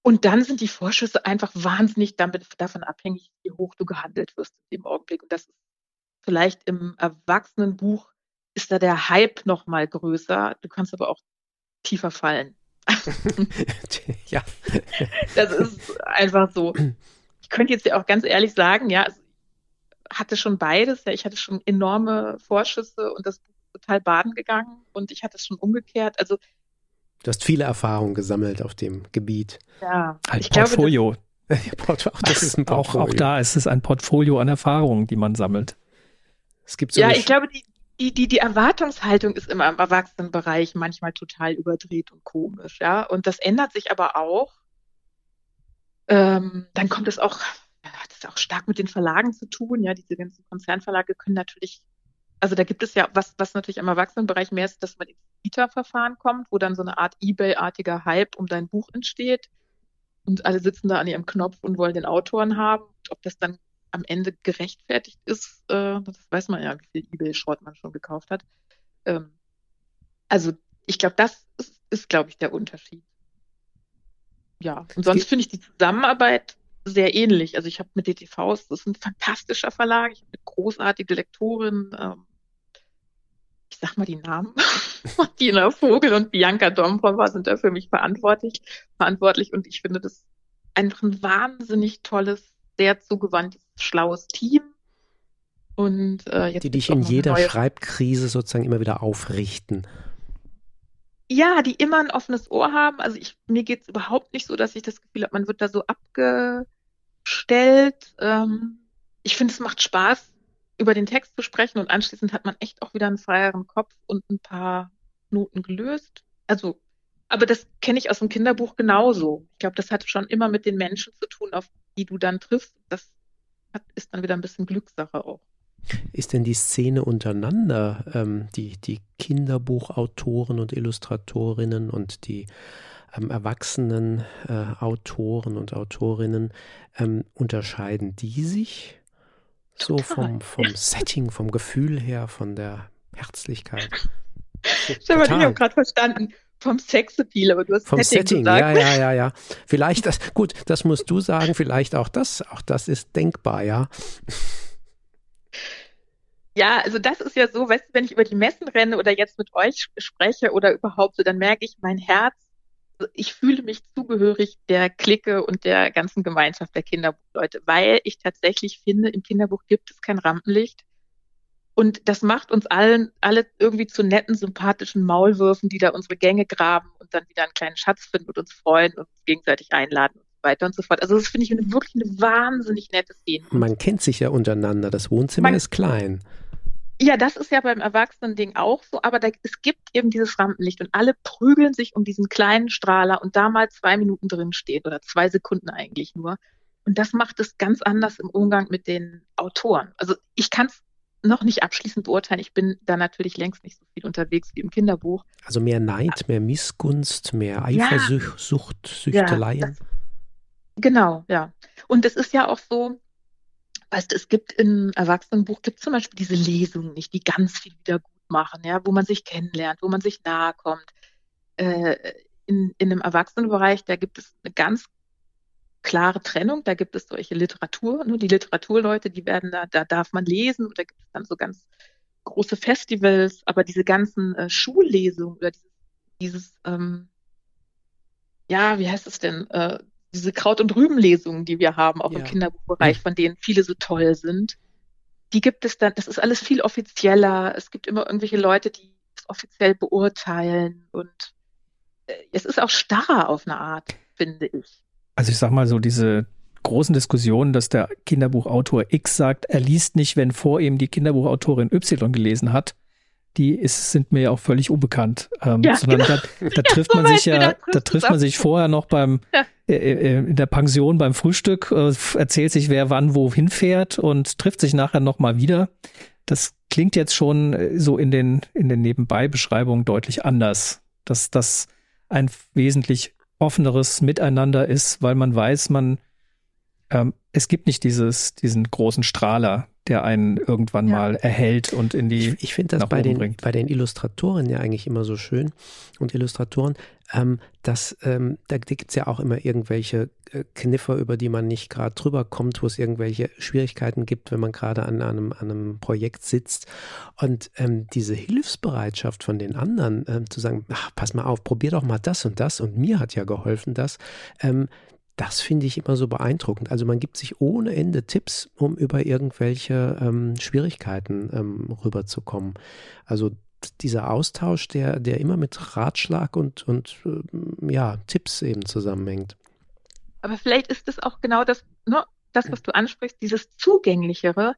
Und dann sind die Vorschüsse einfach wahnsinnig damit, davon abhängig, wie hoch du gehandelt wirst dem Augenblick. Und das ist vielleicht im Erwachsenenbuch ist da der Hype noch mal größer. Du kannst aber auch tiefer fallen. ja. Das ist einfach so. Ich könnte jetzt ja auch ganz ehrlich sagen, ja, ich hatte schon beides. Ja, ich hatte schon enorme Vorschüsse und das Buch total baden gegangen und ich hatte es schon umgekehrt. Also Du hast viele Erfahrungen gesammelt auf dem Gebiet. Ja, ein ich Portfolio. Glaube, auch, das ist ein Portfolio. Auch, auch da ist es ein Portfolio an Erfahrungen, die man sammelt. Es gibt so ja, ich glaube, die, die, die, die Erwartungshaltung ist immer im Erwachsenenbereich manchmal total überdreht und komisch, ja. Und das ändert sich aber auch. Ähm, dann kommt es auch, hat es auch stark mit den Verlagen zu tun, ja. Diese ganzen Konzernverlage können natürlich also da gibt es ja, was, was natürlich im Erwachsenenbereich mehr ist, dass man ins Bieterverfahren kommt, wo dann so eine Art Ebay-artiger Hype um dein Buch entsteht. Und alle sitzen da an ihrem Knopf und wollen den Autoren haben. Ob das dann am Ende gerechtfertigt ist, äh, das weiß man ja, wie viel Ebay-Schrott man schon gekauft hat. Ähm, also ich glaube, das ist, ist glaube ich, der Unterschied. Ja, und sonst finde ich die Zusammenarbeit sehr ähnlich. Also ich habe mit DTVs, das ist ein fantastischer Verlag, ich habe eine großartige Lektorin, ähm, ich sag mal die Namen, Martina Vogel und Bianca Dombrova sind da für mich verantwortlich, verantwortlich und ich finde das einfach ein wahnsinnig tolles, sehr zugewandtes, schlaues Team. Und äh, jetzt die dich in jeder Schreibkrise sozusagen immer wieder aufrichten. Ja, die immer ein offenes Ohr haben. Also ich, mir geht's überhaupt nicht so, dass ich das Gefühl habe, man wird da so abgestellt. Ähm, ich finde, es macht Spaß, über den Text zu sprechen und anschließend hat man echt auch wieder einen freieren Kopf und ein paar Noten gelöst. Also, aber das kenne ich aus dem Kinderbuch genauso. Ich glaube, das hat schon immer mit den Menschen zu tun, auf die du dann triffst. Das hat, ist dann wieder ein bisschen Glückssache auch. Ist denn die Szene untereinander, ähm, die, die Kinderbuchautoren und Illustratorinnen und die ähm, erwachsenen äh, Autoren und Autorinnen, ähm, unterscheiden die sich? So vom, vom Setting, vom Gefühl her, von der Herzlichkeit. Stefan, ich habe gerade verstanden. Vom Sexappeal, aber du hast Vom Setting, Setting ja, ja, ja, ja. Vielleicht das, gut, das musst du sagen, vielleicht auch das, auch das ist denkbar, ja. Ja, also das ist ja so, weißt du, wenn ich über die Messen renne oder jetzt mit euch spreche oder überhaupt so, dann merke ich, mein Herz ich fühle mich zugehörig der Clique und der ganzen Gemeinschaft der Kinderbuchleute, weil ich tatsächlich finde, im Kinderbuch gibt es kein Rampenlicht. Und das macht uns allen, alle irgendwie zu netten, sympathischen Maulwürfen, die da unsere Gänge graben und dann wieder einen kleinen Schatz finden und uns freuen und uns gegenseitig einladen und so weiter und so fort. Also das finde ich eine, wirklich eine wahnsinnig nette Szene. Man kennt sich ja untereinander. Das Wohnzimmer Man, ist klein. Ja, das ist ja beim Erwachsenen-Ding auch so, aber da, es gibt eben dieses Rampenlicht und alle prügeln sich um diesen kleinen Strahler und da mal zwei Minuten drin steht oder zwei Sekunden eigentlich nur. Und das macht es ganz anders im Umgang mit den Autoren. Also ich kann es noch nicht abschließend beurteilen. Ich bin da natürlich längst nicht so viel unterwegs wie im Kinderbuch. Also mehr Neid, mehr Missgunst, mehr Eifersucht, ja, Süchteleien. Ja, das, genau, ja. Und es ist ja auch so, Weißt du, es gibt im Erwachsenenbuch gibt zum Beispiel diese Lesungen nicht, die ganz viel wieder gut machen, ja, wo man sich kennenlernt, wo man sich nahe kommt. Äh, in, in dem Erwachsenenbereich, da gibt es eine ganz klare Trennung. Da gibt es solche Literatur, nur die Literaturleute, die werden da, da darf man lesen oder gibt es dann so ganz große Festivals, aber diese ganzen äh, Schullesungen oder dieses, dieses ähm, ja, wie heißt es denn, äh, diese Kraut- und Rübenlesungen, die wir haben, auch ja. im Kinderbuchbereich, von denen viele so toll sind, die gibt es dann, das ist alles viel offizieller. Es gibt immer irgendwelche Leute, die es offiziell beurteilen und äh, es ist auch starrer auf eine Art, finde ich. Also ich sag mal so, diese großen Diskussionen, dass der Kinderbuchautor X sagt, er liest nicht, wenn vor ihm die Kinderbuchautorin Y gelesen hat, die ist, sind mir ja auch völlig unbekannt. Ähm, ja, sondern genau. da, da trifft man sich ja, da trifft man sich vorher noch beim, ja äh, äh, in der Pension beim Frühstück, äh, erzählt sich, wer wann wohin fährt und trifft sich nachher nochmal wieder. Das klingt jetzt schon äh, so in den, in den Nebenbei-Beschreibungen deutlich anders, dass das ein wesentlich offeneres Miteinander ist, weil man weiß, man, ähm, es gibt nicht dieses, diesen großen Strahler, der einen irgendwann ja. mal erhält und in die. Ich, ich finde das bei den, bringt. bei den Illustratoren ja eigentlich immer so schön und Illustratoren, ähm, dass ähm, da gibt es ja auch immer irgendwelche äh, Kniffe, über die man nicht gerade drüber kommt, wo es irgendwelche Schwierigkeiten gibt, wenn man gerade an, einem, an einem Projekt sitzt. Und ähm, diese Hilfsbereitschaft von den anderen, ähm, zu sagen, ach, pass mal auf, probier doch mal das und das und mir hat ja geholfen das, ähm, das finde ich immer so beeindruckend. Also man gibt sich ohne Ende Tipps, um über irgendwelche ähm, Schwierigkeiten ähm, rüberzukommen. Also dieser Austausch, der, der immer mit Ratschlag und, und ähm, ja, Tipps eben zusammenhängt. Aber vielleicht ist es auch genau das, ne, das, was du ansprichst, dieses Zugänglichere,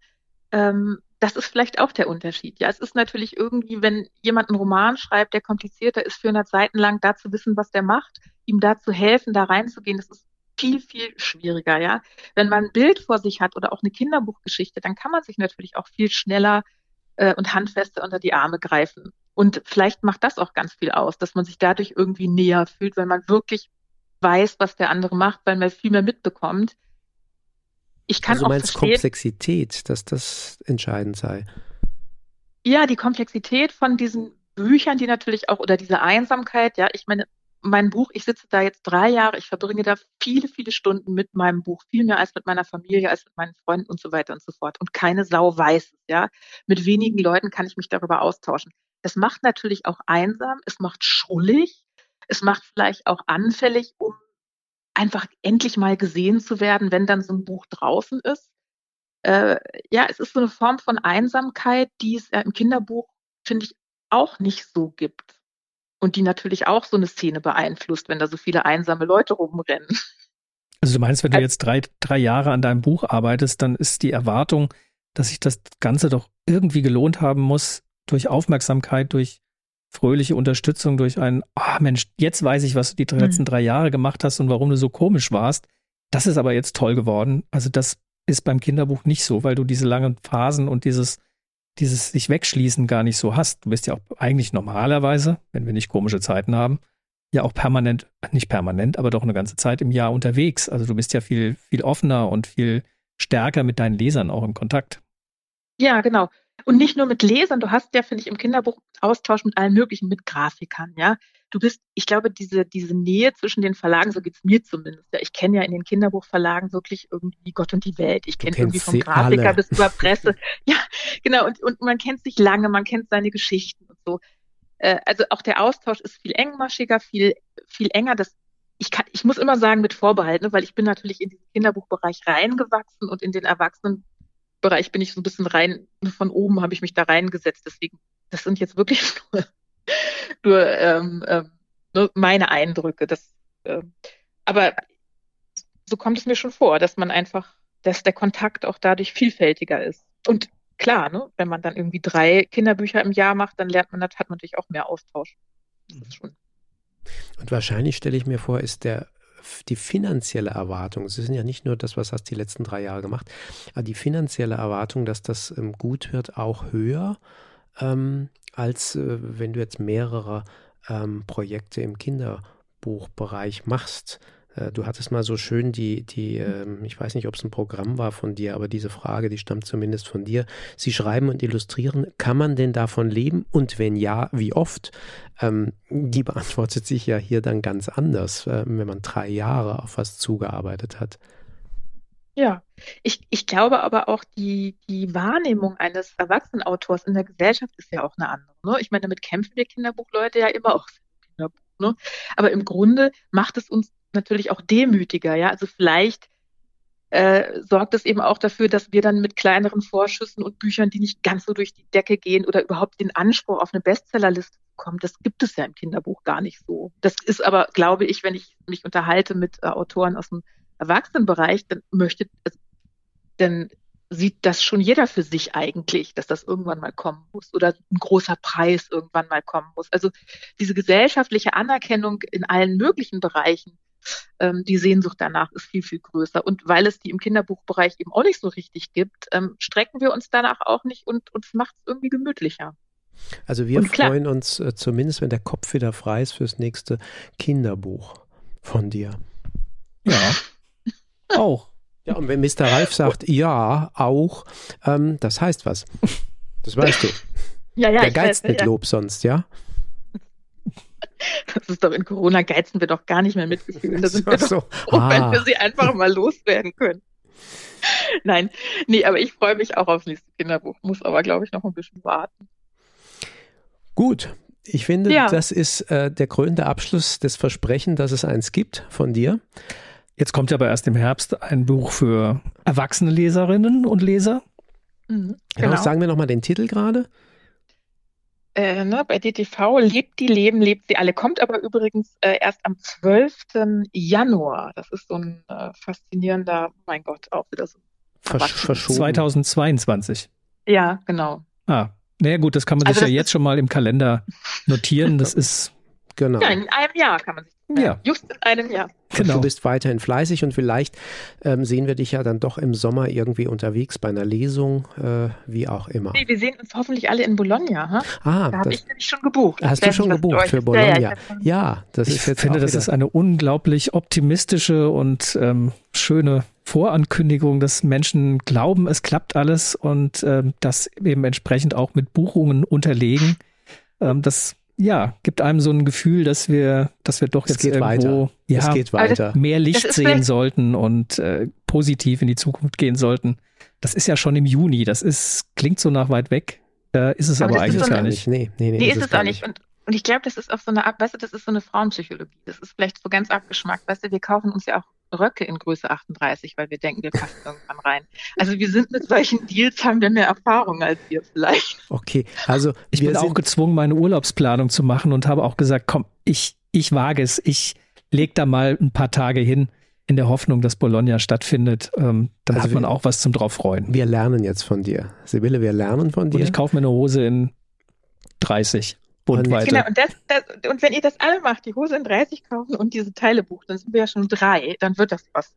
ähm, das ist vielleicht auch der Unterschied. Ja, es ist natürlich irgendwie, wenn jemand einen Roman schreibt, der komplizierter ist, 400 Seiten lang, da zu wissen, was der macht, ihm da zu helfen, da reinzugehen, das ist viel, viel schwieriger, ja. Wenn man ein Bild vor sich hat oder auch eine Kinderbuchgeschichte, dann kann man sich natürlich auch viel schneller äh, und handfester unter die Arme greifen. Und vielleicht macht das auch ganz viel aus, dass man sich dadurch irgendwie näher fühlt, weil man wirklich weiß, was der andere macht, weil man viel mehr mitbekommt. Ich kann also auch meinst Komplexität, dass das entscheidend sei. Ja, die Komplexität von diesen Büchern, die natürlich auch, oder diese Einsamkeit, ja, ich meine, mein Buch, ich sitze da jetzt drei Jahre, ich verbringe da viele, viele Stunden mit meinem Buch, viel mehr als mit meiner Familie, als mit meinen Freunden und so weiter und so fort. Und keine Sau weiß es, ja. Mit wenigen Leuten kann ich mich darüber austauschen. Das macht natürlich auch einsam, es macht schrullig, es macht vielleicht auch anfällig, um einfach endlich mal gesehen zu werden, wenn dann so ein Buch draußen ist. Äh, ja, es ist so eine Form von Einsamkeit, die es im Kinderbuch, finde ich, auch nicht so gibt und die natürlich auch so eine Szene beeinflusst, wenn da so viele einsame Leute rumrennen. Also du meinst, wenn du jetzt drei, drei Jahre an deinem Buch arbeitest, dann ist die Erwartung, dass sich das Ganze doch irgendwie gelohnt haben muss, durch Aufmerksamkeit, durch fröhliche Unterstützung, durch ein, ah oh Mensch, jetzt weiß ich, was du die letzten mhm. drei Jahre gemacht hast und warum du so komisch warst. Das ist aber jetzt toll geworden. Also das ist beim Kinderbuch nicht so, weil du diese langen Phasen und dieses dieses sich wegschließen gar nicht so hast. Du bist ja auch eigentlich normalerweise, wenn wir nicht komische Zeiten haben, ja auch permanent, nicht permanent, aber doch eine ganze Zeit im Jahr unterwegs. Also du bist ja viel, viel offener und viel stärker mit deinen Lesern auch im Kontakt. Ja, genau. Und nicht nur mit Lesern, du hast ja, finde ich, im Kinderbuch Austausch mit allen möglichen, mit Grafikern, ja. Du bist, ich glaube, diese, diese Nähe zwischen den Verlagen, so geht's mir zumindest. Ja, ich kenne ja in den Kinderbuchverlagen wirklich irgendwie Gott und die Welt. Ich kenne irgendwie vom Grafiker alle. bis über Presse. ja, genau. Und, und man kennt sich lange, man kennt seine Geschichten und so. Äh, also auch der Austausch ist viel engmaschiger, viel, viel enger. Das, ich kann, ich muss immer sagen mit Vorbehalt, ne, weil ich bin natürlich in den Kinderbuchbereich reingewachsen und in den Erwachsenen Bereich bin ich so ein bisschen rein, von oben habe ich mich da reingesetzt. Deswegen, das sind jetzt wirklich nur, nur, ähm, ähm, nur meine Eindrücke. Das, äh, aber so kommt es mir schon vor, dass man einfach, dass der Kontakt auch dadurch vielfältiger ist. Und klar, ne, wenn man dann irgendwie drei Kinderbücher im Jahr macht, dann lernt man, hat man natürlich auch mehr Austausch. Und wahrscheinlich stelle ich mir vor, ist der die finanzielle Erwartung, es ist ja nicht nur das, was hast die letzten drei Jahre gemacht, aber die finanzielle Erwartung, dass das ähm, gut wird, auch höher, ähm, als äh, wenn du jetzt mehrere ähm, Projekte im Kinderbuchbereich machst. Äh, du hattest mal so schön die, die ähm, ich weiß nicht, ob es ein Programm war von dir, aber diese Frage, die stammt zumindest von dir. Sie schreiben und illustrieren, kann man denn davon leben? Und wenn ja, wie oft? Ähm, die beantwortet sich ja hier dann ganz anders, äh, wenn man drei Jahre auf was zugearbeitet hat. Ja, ich, ich glaube aber auch, die, die Wahrnehmung eines Erwachsenenautors in der Gesellschaft ist ja auch eine andere. Ne? Ich meine, damit kämpfen wir Kinderbuchleute ja immer auch Kinderbuch. Ne? Aber im Grunde macht es uns natürlich auch demütiger, ja. Also vielleicht äh, sorgt es eben auch dafür, dass wir dann mit kleineren Vorschüssen und Büchern, die nicht ganz so durch die Decke gehen oder überhaupt den Anspruch auf eine Bestsellerliste bekommen, das gibt es ja im Kinderbuch gar nicht so. Das ist aber, glaube ich, wenn ich mich unterhalte mit äh, Autoren aus dem Erwachsenenbereich, dann möchte, also, dann sieht das schon jeder für sich eigentlich, dass das irgendwann mal kommen muss oder ein großer Preis irgendwann mal kommen muss. Also diese gesellschaftliche Anerkennung in allen möglichen Bereichen ähm, die Sehnsucht danach ist viel, viel größer. Und weil es die im Kinderbuchbereich eben auch nicht so richtig gibt, ähm, strecken wir uns danach auch nicht und uns macht es irgendwie gemütlicher. Also wir freuen uns äh, zumindest, wenn der Kopf wieder frei ist fürs nächste Kinderbuch von dir. Ja, auch. Ja, und wenn Mr. Ralf sagt, ja, auch, ähm, das heißt was. Das weißt du. Ja, ja, Der geizt weiß, mit ja. Lob sonst, ja? Das ist doch in Corona geizen wir doch gar nicht mehr mit Gefühlen. Da sind wir doch so. froh, wenn Ah, wir sie einfach mal loswerden können. Nein, nee, aber ich freue mich auch aufs nächste Kinderbuch, muss aber, glaube ich, noch ein bisschen warten. gut. Ich finde, Ja. das ist äh, der krönende Abschluss des Versprechen, dass es eins gibt von dir. Jetzt kommt ja aber erst im Herbst ein Buch für erwachsene Leserinnen und Leser. Mhm, Genau. genau. Sagen wir nochmal den Titel gerade. Äh, ne, bei DTV lebt die Leben, lebt sie alle. Kommt aber übrigens äh, erst am 12. Januar. Das ist so ein äh, faszinierender, mein Gott, auch wieder so. Versch verschoben. 2022. Ja, genau. Ah, naja gut, das kann man Also sich ja jetzt schon mal im Kalender notieren. Das ist, Genau. Ja, in einem Jahr kann man sich. Ja. Just in einem Jahr. Und genau. Du bist weiterhin fleißig und vielleicht ähm, sehen wir dich ja dann doch im Sommer irgendwie unterwegs bei einer Lesung, äh, wie auch immer. Nee, wir sehen uns hoffentlich alle in Bologna. Ha? Ah, Da habe ich nämlich schon gebucht. hast Ich du schon gebucht für. Bologna. Ja, ja, Ja, das Ich ist jetzt finde, das wieder, ist eine unglaublich optimistische und ähm, schöne Vorankündigung, dass Menschen glauben, es klappt alles und ähm, das eben entsprechend auch mit Buchungen unterlegen. Ähm, das ja gibt einem so ein Gefühl, dass wir, dass wir doch es jetzt geht irgendwo weiter. ja weiter. mehr Licht ist sehen sollten und äh, positiv in die Zukunft gehen sollten. Das ist ja schon im Juni. Das ist klingt so nach weit weg. Äh, ist es Aber aber, ist eigentlich so gar nicht. Nee, nee, nee, Nee, ist es gar auch nicht. Und, und ich glaube, das ist auch so eine Art, weißt du, das ist so eine Frauenpsychologie. Das ist vielleicht so ganz abgeschmackt. Weißt du, wir kaufen uns ja auch Röcke in Größe 38, weil wir denken, wir passen irgendwann rein. Also wir sind mit solchen Deals, haben wir mehr Erfahrung als ihr vielleicht. Okay, also Ich wir bin auch gezwungen, meine Urlaubsplanung zu machen und habe auch gesagt, komm, ich, ich wage es. Ich leg da mal ein paar Tage hin in der Hoffnung, dass Bologna stattfindet. Ähm, dann Also hat man wir- auch was zum drauf freuen. wir lernen jetzt von dir. Sibylle, wir lernen von Und dir. ich kaufe mir eine Hose in 30 Weiter. Genau, und, das, das, und wenn ihr das alle macht, die Hose in 30 kaufen und diese Teile bucht, dann sind wir ja schon drei, dann wird das was.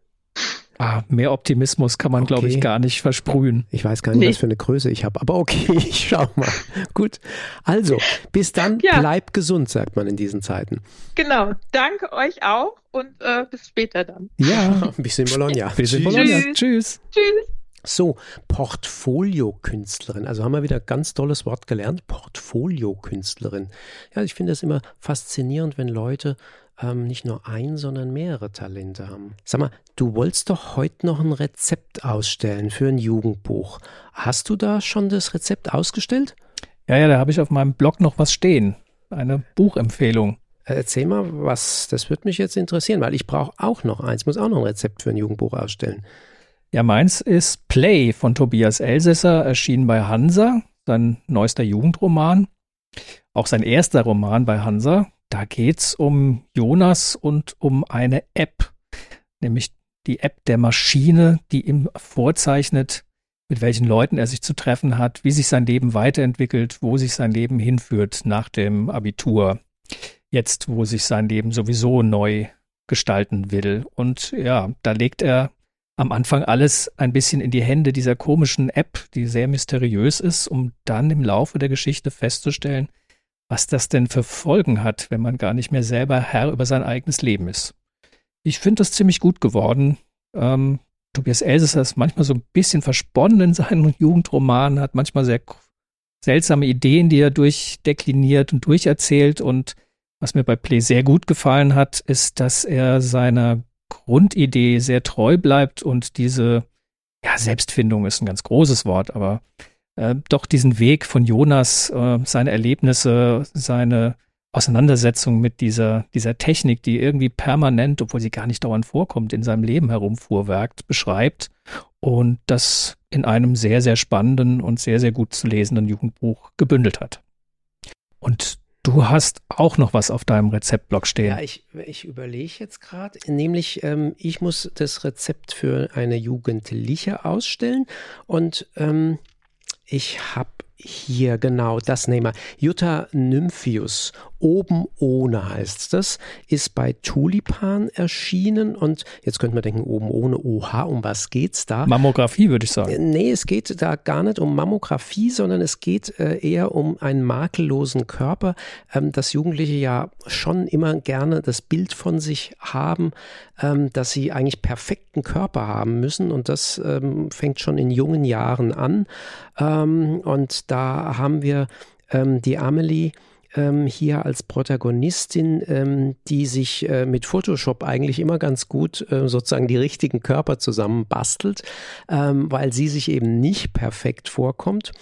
Ah, mehr Optimismus kann man, glaube ich, Okay. gar nicht versprühen. Ich weiß gar nicht, Nee. was für eine Größe ich habe, aber okay, ich schau mal. Gut, also bis dann, Ja. bleib gesund, sagt man in diesen Zeiten. Genau, danke euch auch und äh, bis später dann. Ja, Bis in Bologna. bis in. Bologna. Tschüss. Tschüss. Tschüss. So, Portfoliokünstlerin. Also haben wir wieder ganz tolles Wort gelernt. Portfoliokünstlerin. Ja, ich finde es immer faszinierend, wenn Leute ähm, nicht nur ein, sondern mehrere Talente haben. Sag mal, du wolltest doch heute noch ein Rezept ausstellen für ein Jugendbuch. Hast du da schon das Rezept ausgestellt? Ja, ja, da habe ich auf meinem Blog noch was stehen. Eine Buchempfehlung. Äh, Erzähl mal, was, das würde mich jetzt interessieren, weil ich brauche auch noch eins, muss auch noch ein Rezept für ein Jugendbuch ausstellen. Ja, meins ist Play von Tobias Elsässer, erschienen bei Hansa, sein neuester Jugendroman. Auch sein erster Roman bei Hansa. Da geht's um Jonas und um eine App, nämlich die App der Maschine, die ihm vorzeichnet, mit welchen Leuten er sich zu treffen hat, wie sich sein Leben weiterentwickelt, wo sich sein Leben hinführt nach dem Abitur. Jetzt, wo sich sein Leben sowieso neu gestalten will. Und ja, da legt er am Anfang alles ein bisschen in die Hände dieser komischen App, die sehr mysteriös ist, um dann im Laufe der Geschichte festzustellen, was das denn für Folgen hat, wenn man gar nicht mehr selber Herr über sein eigenes Leben ist. Ich finde das ziemlich gut geworden. Ähm, Tobias Elsässer ist manchmal so ein bisschen versponnen in seinen Jugendromanen, hat manchmal sehr seltsame Ideen, die er durchdekliniert und durcherzählt. Und was mir bei Play sehr gut gefallen hat, ist, dass er seiner Grundidee sehr treu bleibt und diese, ja, Selbstfindung ist ein ganz großes Wort, aber äh, doch diesen Weg von Jonas, äh, seine Erlebnisse, seine Auseinandersetzung mit dieser, dieser Technik, die irgendwie permanent, obwohl sie gar nicht dauernd vorkommt, in seinem Leben herumfuhrwerkt, beschreibt und das in einem sehr, sehr spannenden und sehr, sehr gut zu lesenden Jugendbuch gebündelt hat. Und du hast auch noch was auf deinem Rezeptblock stehen. Ja, ich, ich überlege jetzt gerade, nämlich ähm, ich muss das Rezept für eine Jugendliche ausstellen und ähm, ich habe hier genau das nehmen wir. Jutta Nymphius Oben ohne heißt das, ist bei Tulipan erschienen und jetzt könnte man denken, oben ohne, oha, um was geht's da? Mammographie würde ich sagen. Äh, nee, es geht da gar nicht um Mammographie, sondern es geht äh, eher um einen makellosen Körper, ähm, dass Jugendliche ja schon immer gerne das Bild von sich haben, ähm, dass sie eigentlich perfekten Körper haben müssen und das ähm, fängt schon in jungen Jahren an ähm, und da haben wir ähm, die Amelie, ähm, hier als Protagonistin, ähm, die sich äh, mit Photoshop eigentlich immer ganz gut äh, sozusagen die richtigen Körper zusammenbastelt, ähm, weil sie sich eben nicht perfekt vorkommt.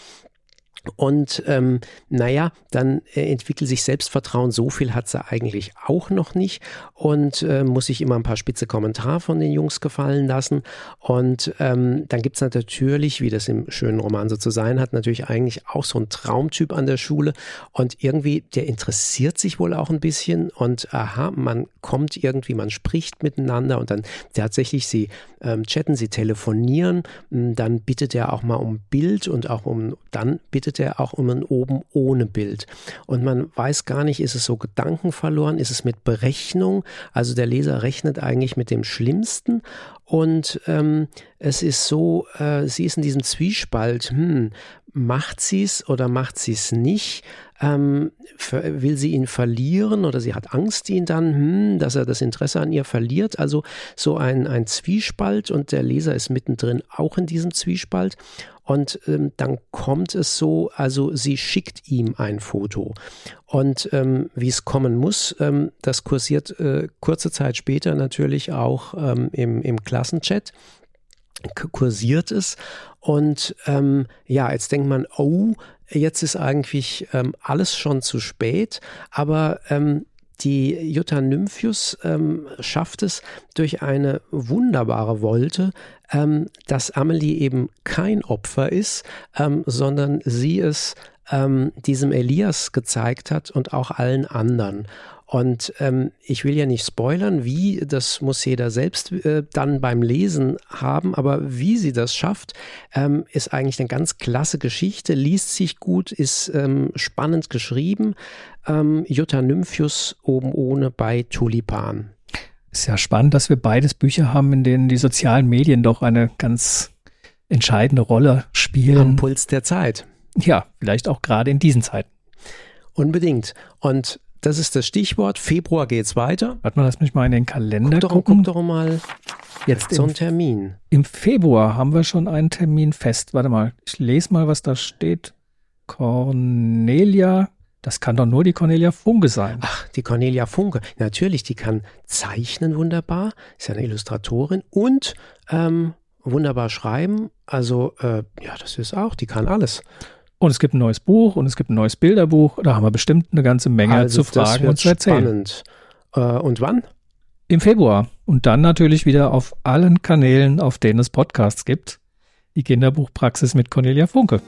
Und ähm, naja, dann äh, entwickelt sich Selbstvertrauen. So viel hat sie eigentlich auch noch nicht und äh, muss sich immer ein paar spitze Kommentare von den Jungs gefallen lassen. Und ähm, dann gibt's natürlich, wie das im schönen Roman so zu sein hat, natürlich eigentlich auch so ein Traumtyp an der Schule. Und irgendwie, der interessiert sich wohl auch ein bisschen. Und aha, man kommt irgendwie, man spricht miteinander und dann tatsächlich, sie ähm, chatten, sie telefonieren. Dann bittet er auch mal um Bild und auch um, dann bittet redet er auch um ein Oben ohne Bild. Und man weiß gar nicht, ist es so Gedanken verloren, ist es mit Berechnung? Also der Leser rechnet eigentlich mit dem Schlimmsten und ähm, es ist so, äh, sie ist in diesem Zwiespalt, hm, macht sie es oder macht sie es nicht? Ähm, will sie ihn verlieren oder sie hat Angst, ihn dann, hm, dass er das Interesse an ihr verliert? Also so ein, ein Zwiespalt und der Leser ist mittendrin auch in diesem Zwiespalt. Und ähm, dann kommt es so, also sie schickt ihm ein Foto. Und ähm, wie es kommen muss, ähm, das kursiert äh, kurze Zeit später natürlich auch ähm, im, im Klassenchat kursiert es. Und ähm, ja, jetzt denkt man, oh, jetzt ist eigentlich ähm, alles schon zu spät. Aber ähm, die Jutta Nymphius ähm, schafft es durch eine wunderbare Wolte, ähm, dass Amelie eben kein Opfer ist, ähm, sondern sie es ähm, diesem Elias gezeigt hat und auch allen anderen. Und ähm, ich will ja nicht spoilern, wie, das muss jeder selbst äh, dann beim Lesen haben, aber wie sie das schafft, ähm, ist eigentlich eine ganz klasse Geschichte, liest sich gut, ist ähm, spannend geschrieben. Ähm, Jutta Nymphius oben ohne bei Tulipan. Ist ja spannend, dass wir beides Bücher haben, in denen die sozialen Medien doch eine ganz entscheidende Rolle spielen. Am Puls der Zeit. Ja, vielleicht auch gerade in diesen Zeiten. Unbedingt. Und das ist das Stichwort. Februar geht's weiter. Warte mal, lass mich mal in den Kalender guck doch, gucken. Guck doch mal jetzt so ein Termin. Im Februar haben wir schon einen Termin fest. Warte mal, ich lese mal, was da steht. Cornelia, das kann doch nur die Cornelia Funke sein. Ach, die Cornelia Funke. Natürlich, die kann zeichnen wunderbar, ist ja eine Illustratorin und ähm, wunderbar schreiben. Also, äh, ja, das ist auch, die kann alles. Und es gibt ein neues Buch und es gibt ein neues Bilderbuch. Da haben wir bestimmt eine ganze Menge also zu fragen und zu erzählen. Spannend. Äh, und wann? Im Februar. Und dann natürlich wieder auf allen Kanälen, auf denen es Podcasts gibt. Die Kinderbuchpraxis mit Cornelia Funke.